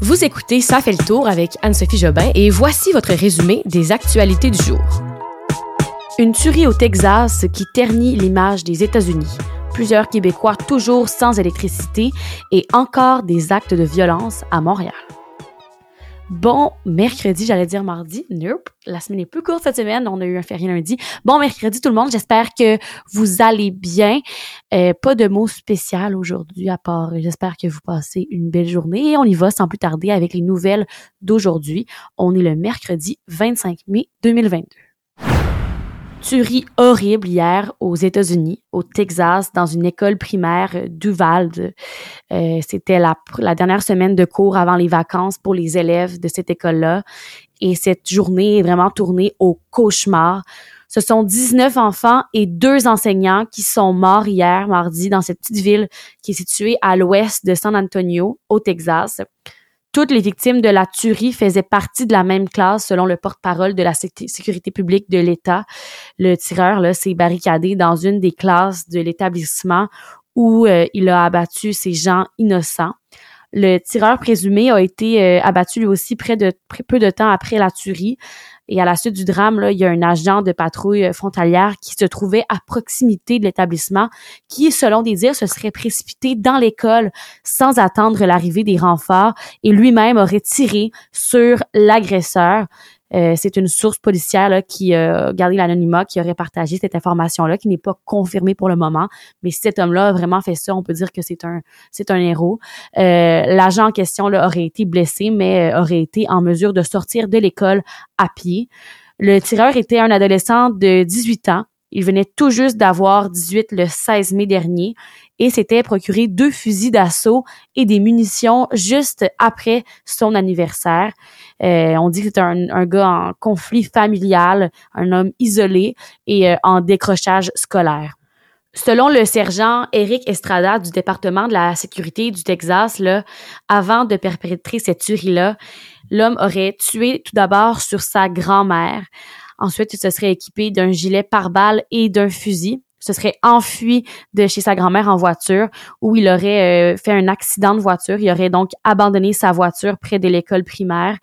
Vous écoutez Ça fait le tour avec Anne-Sophie Jobin et voici votre résumé des actualités du jour. Une tuerie au Texas qui ternit l'image des États-Unis. Plusieurs Québécois toujours sans électricité et encore des actes de violence à Montréal. Bon mercredi, j'allais dire mardi. Nope. La semaine est plus courte cette semaine. On a eu un férié lundi. Bon mercredi tout le monde. J'espère que vous allez bien. Euh, pas de mots spécial aujourd'hui à part j'espère que vous passez une belle journée. Et on y va sans plus tarder avec les nouvelles d'aujourd'hui. On est le mercredi 25 mai 2022 tuerie horrible hier aux États-Unis, au Texas, dans une école primaire d'Uvalde. Euh, C'était la, la dernière semaine de cours avant les vacances pour les élèves de cette école-là. Et cette journée est vraiment tournée au cauchemar. Ce sont 19 enfants et deux enseignants qui sont morts hier, mardi, dans cette petite ville qui est située à l'ouest de San Antonio, au Texas. Toutes les victimes de la tuerie faisaient partie de la même classe selon le porte-parole de la sécurité publique de l'État. Le tireur là s'est barricadé dans une des classes de l'établissement où euh, il a abattu ces gens innocents. Le tireur présumé a été euh, abattu lui aussi peu de temps après la tuerie. Et à la suite du drame, là, il y a un agent de patrouille euh, frontalière qui se trouvait à proximité de l'établissement, qui, selon des dires, se serait précipité dans l'école sans attendre l'arrivée des renforts et lui-même aurait tiré sur l'agresseur. Euh, c'est une source policière qui a gardé l'anonymat, qui aurait partagé cette information-là, qui n'est pas confirmée pour le moment. Mais si cet homme-là a vraiment fait ça, on peut dire que c'est un c'est un héros. Euh, L'agent en question là, aurait été blessé, mais euh, aurait été en mesure de sortir de l'école à pied. Le tireur était un adolescent de 18 ans. Il venait tout juste d'avoir 18 le 16 mai dernier et s'était procuré deux fusils d'assaut et des munitions juste après son anniversaire. Euh, on dit que c'est un, un, gars en conflit familial, un homme isolé et euh, en décrochage scolaire. Selon le sergent Eric Estrada du département de la sécurité du Texas, là, avant de perpétrer cette tuerie-là, l'homme aurait tué tout d'abord sur sa grand-mère. Ensuite, il se serait équipé d'un gilet pare-balles et d'un fusil se serait enfui de chez sa grand-mère en voiture où il aurait euh, fait un accident de voiture. Il aurait donc abandonné sa voiture près de l'école primaire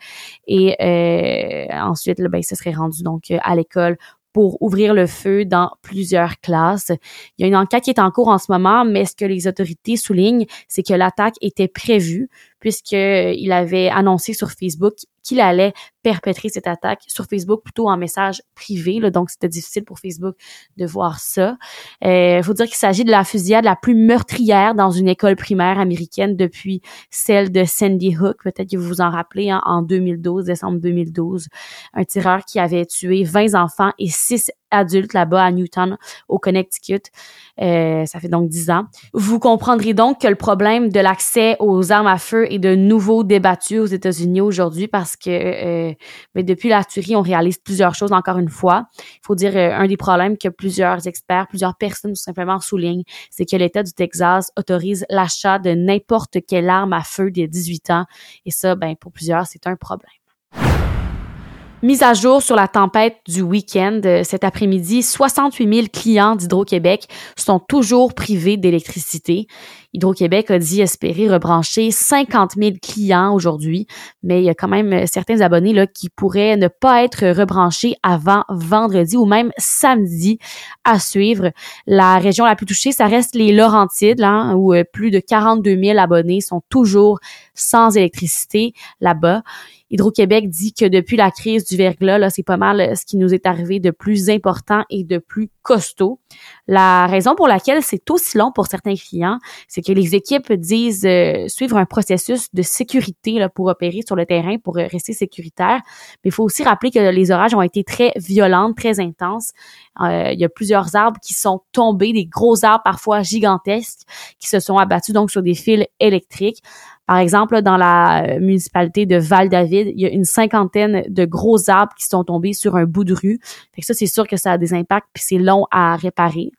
et euh, ensuite, ben, il se serait rendu donc à l'école pour ouvrir le feu dans plusieurs classes. Il y a une enquête qui est en cours en ce moment, mais ce que les autorités soulignent, c'est que l'attaque était prévue puisqu'il avait annoncé sur Facebook qu'il allait perpétrer cette attaque sur Facebook plutôt en message privé. Là, donc, c'était difficile pour Facebook de voir ça. Il euh, faut dire qu'il s'agit de la fusillade la plus meurtrière dans une école primaire américaine depuis celle de Sandy Hook. Peut-être que vous vous en rappelez, hein, en 2012, décembre 2012. Un tireur qui avait tué 20 enfants et 6 adultes là-bas à Newton, au Connecticut. Euh, ça fait donc 10 ans. Vous comprendrez donc que le problème de l'accès aux armes à feu est de nouveau débattu aux États-Unis aujourd'hui parce que euh, mais depuis la tuerie, on réalise plusieurs choses encore une fois. Il faut dire euh, un des problèmes que plusieurs experts, plusieurs personnes tout simplement soulignent, c'est que l'État du Texas autorise l'achat de n'importe quelle arme à feu des 18 ans. Et ça, ben, pour plusieurs, c'est un problème. Mise à jour sur la tempête du week-end euh, cet après-midi, 68 000 clients d'Hydro-Québec sont toujours privés d'électricité. Hydro-Québec a dit espérer rebrancher 50 000 clients aujourd'hui, mais il y a quand même euh, certains abonnés qui pourraient ne pas être rebranchés avant vendredi ou même samedi à suivre. La région la plus touchée, ça reste les Laurentides, là, où euh, plus de 42 000 abonnés sont toujours sans électricité là-bas. Hydro-Québec dit que depuis la crise du verglas, c'est pas mal euh, ce qui nous est arrivé de plus important et de plus costaud. La raison pour laquelle c'est aussi long pour certains clients, c'est que les équipes disent euh, suivre un processus de sécurité là, pour opérer sur le terrain, pour euh, rester sécuritaire. Mais il faut aussi rappeler que les orages ont été très violents, très intenses. Euh, il y a plusieurs arbres qui sont tombés, des gros arbres parfois gigantesques, qui se sont abattus donc sur des fils électriques. Par exemple, dans la euh, municipalité de Val-David, il y a une cinquantaine de gros arbres qui sont tombés sur un bout de rue. Fait que ça, c'est sûr que ça a des impacts, puis c'est long à réparer.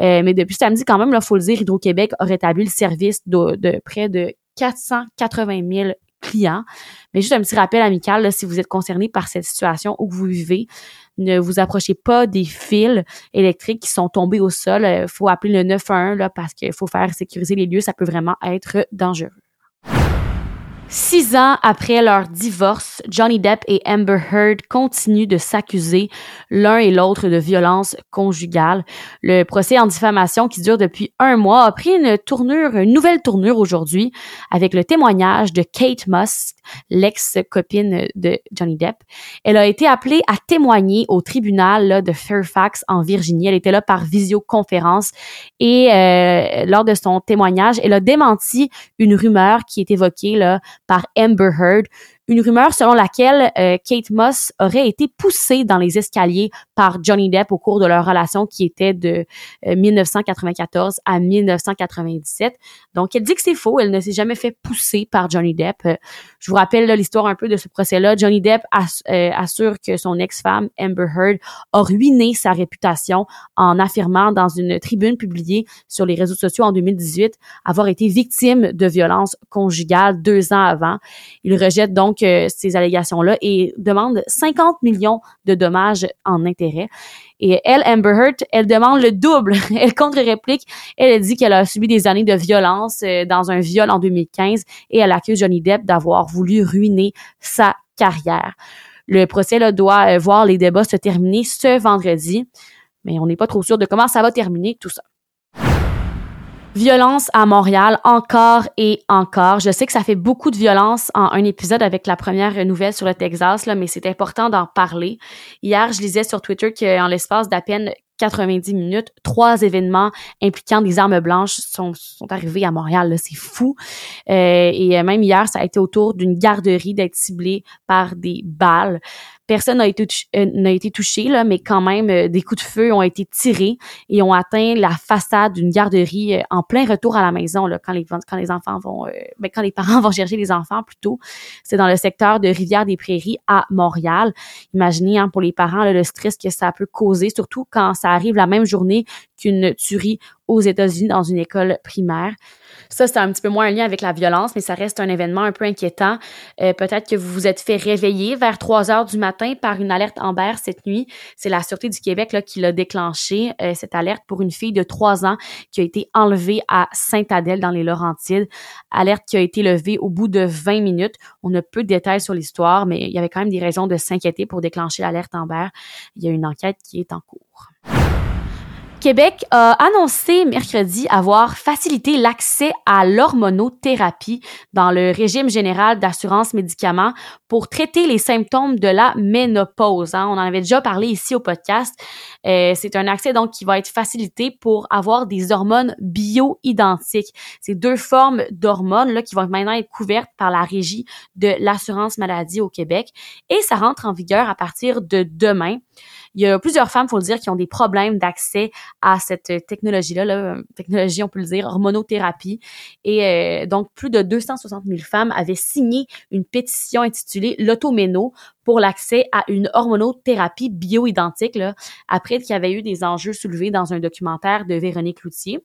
Euh, mais depuis samedi, quand même, il faut le dire, Hydro-Québec a rétabli le service de, près de 480 000 clients. Mais juste un petit rappel amical, là, si vous êtes concerné par cette situation où vous vivez, ne vous approchez pas des fils électriques qui sont tombés au sol. Il faut appeler le 911 là, parce qu'il faut faire sécuriser les lieux. Ça peut vraiment être dangereux. Six ans après leur divorce, Johnny Depp et Amber Heard continuent de s'accuser l'un et l'autre de violence conjugale. Le procès en diffamation qui dure depuis un mois a pris une tournure, une nouvelle tournure aujourd'hui avec le témoignage de Kate Moss, l'ex-copine de Johnny Depp. Elle a été appelée à témoigner au tribunal de Fairfax en Virginie. Elle était là par visioconférence et euh, lors de son témoignage, elle a démenti une rumeur qui est évoquée là, par Amber Heard, une rumeur selon laquelle euh, Kate Moss aurait été poussée dans les escaliers par Johnny Depp au cours de leur relation qui était de 1994 euh, à 1997. Donc, elle dit que c'est faux. Elle ne s'est jamais fait pousser par Johnny Depp. Euh, je vous rappelle l'histoire un peu de ce procès-là. Johnny Depp assure que son ex-femme, Amber Heard, a ruiné sa réputation en affirmant dans une tribune publiée sur les réseaux sociaux en 2018 avoir été victime de violences conjugales deux ans avant. Il rejette donc ces allégations-là et demande 50 millions de dommages en intérêt. Et elle, Amber Heard, elle demande le double. Elle contre-réplique. Elle, dit qu'elle a subi des années de violence euh, dans un viol en 2015 et elle accuse Johnny Depp d'avoir voulu ruiner sa carrière. Le procès là, doit euh, voir les débats se terminer ce vendredi, mais on n'est pas trop sûr de comment ça va terminer tout ça. Violence à Montréal encore et encore. Je sais que ça fait beaucoup de violence en un épisode avec la première nouvelle sur le Texas, mais c'est important d'en parler. Hier, je lisais sur Twitter qu'en l'espace d'à peine 90 minutes, trois événements impliquant des armes blanches sont, arrivés à Montréal. C'est fou. Euh, et même hier, ça a été autour d'une garderie d'être ciblée par des balles. Personne n'a été, euh, touché, là, mais quand même, euh, des coups de feu ont été tirés et ont atteint la façade d'une garderie euh, en plein retour à la maison, là, quand les, quand les enfants vont, ben, quand les parents vont chercher les enfants plutôt. C'est dans le secteur de Rivière-des-Prairies à Montréal. Imaginez, hein, pour les parents, le stress que ça peut causer, surtout quand ça arrive la même journée qu'une tuerie aux États-Unis dans une école primaire. Ça, c'est un petit peu moins un lien avec la violence, mais ça reste un événement un peu inquiétant. Euh, peut-être que vous vous êtes fait réveiller vers 3 heures du matin par une alerte Amber cette nuit. C'est la Sûreté du Québec qui l'a déclenché, euh, cette alerte pour une fille de 3 ans qui a été enlevée à Sainte-Adèle dans les Laurentides. Alerte qui a été levée au bout de 20 minutes. On a peu de détails sur l'histoire, mais il y avait quand même des raisons de s'inquiéter pour déclencher l'alerte Amber. Il y a une enquête qui est en cours. Québec a annoncé mercredi avoir facilité l'accès à l'hormonothérapie dans le régime général d'assurance médicaments pour traiter les symptômes de la ménopause. Hein. On en avait déjà parlé ici au podcast. Euh, c'est un accès donc qui va être facilité pour avoir des hormones bio-identiques. C'est deux formes d'hormones là qui vont maintenant être couvertes par la régie de l'assurance maladie au Québec et ça rentre en vigueur à partir de demain. Il y a plusieurs femmes, faut le dire, qui ont des problèmes d'accès à cette technologie-là, là, technologie, on peut le dire, hormonothérapie. Et euh, donc, plus de 260 000 femmes avaient signé une pétition intitulée L'automéno pour l'accès à une hormonothérapie bioidentique, là, après qu'il y avait eu des enjeux soulevés dans un documentaire de Véronique Loutier.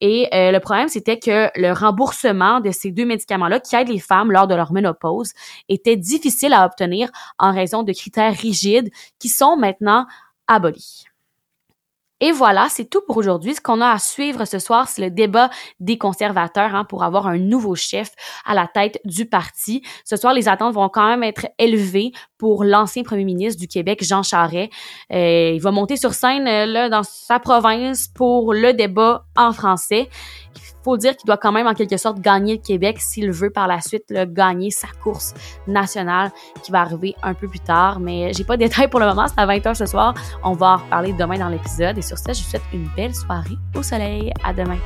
Et euh, le problème, c'était que le remboursement de ces deux médicaments-là, qui aident les femmes lors de leur ménopause, était difficile à obtenir en raison de critères rigides qui sont maintenant abolis. Et voilà, c'est tout pour aujourd'hui. Ce qu'on a à suivre ce soir, c'est le débat des conservateurs hein, pour avoir un nouveau chef à la tête du parti. Ce soir, les attentes vont quand même être élevées pour l'ancien premier ministre du Québec, Jean Charest. Euh, il va monter sur scène euh, là, dans sa province pour le débat en français faut dire qu'il doit quand même en quelque sorte gagner le Québec s'il veut par la suite gagner sa course nationale qui va arriver un peu plus tard. Mais j'ai pas de détails pour le moment, c'est à 20h ce soir. On va en reparler demain dans l'épisode. Sur ce, je vous souhaite une belle soirée au soleil. À demain.